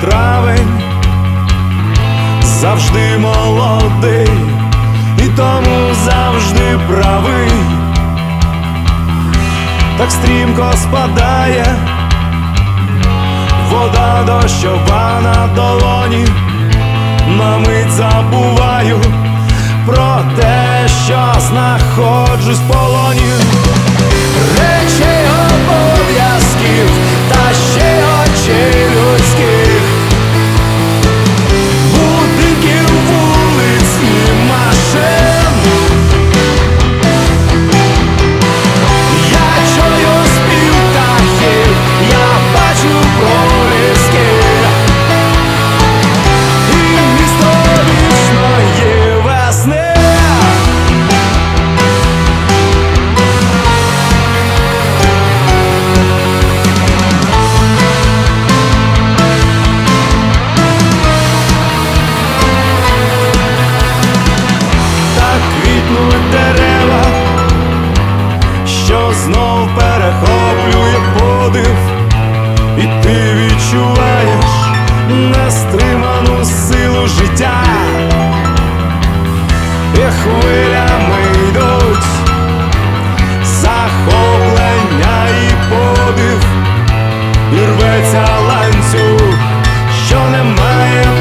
травень, завжди молодий, і тому завжди правий, так стрімко спадає, вода дощова на долоні, на мить забуваю про те, що знаходжусь в полоні квітнуть дерева, що знов перехоплює подив, і ти відчуваєш нестриману силу життя, і хвилями йдуть, захоплення і подив, і рветься ланцюг, що немає.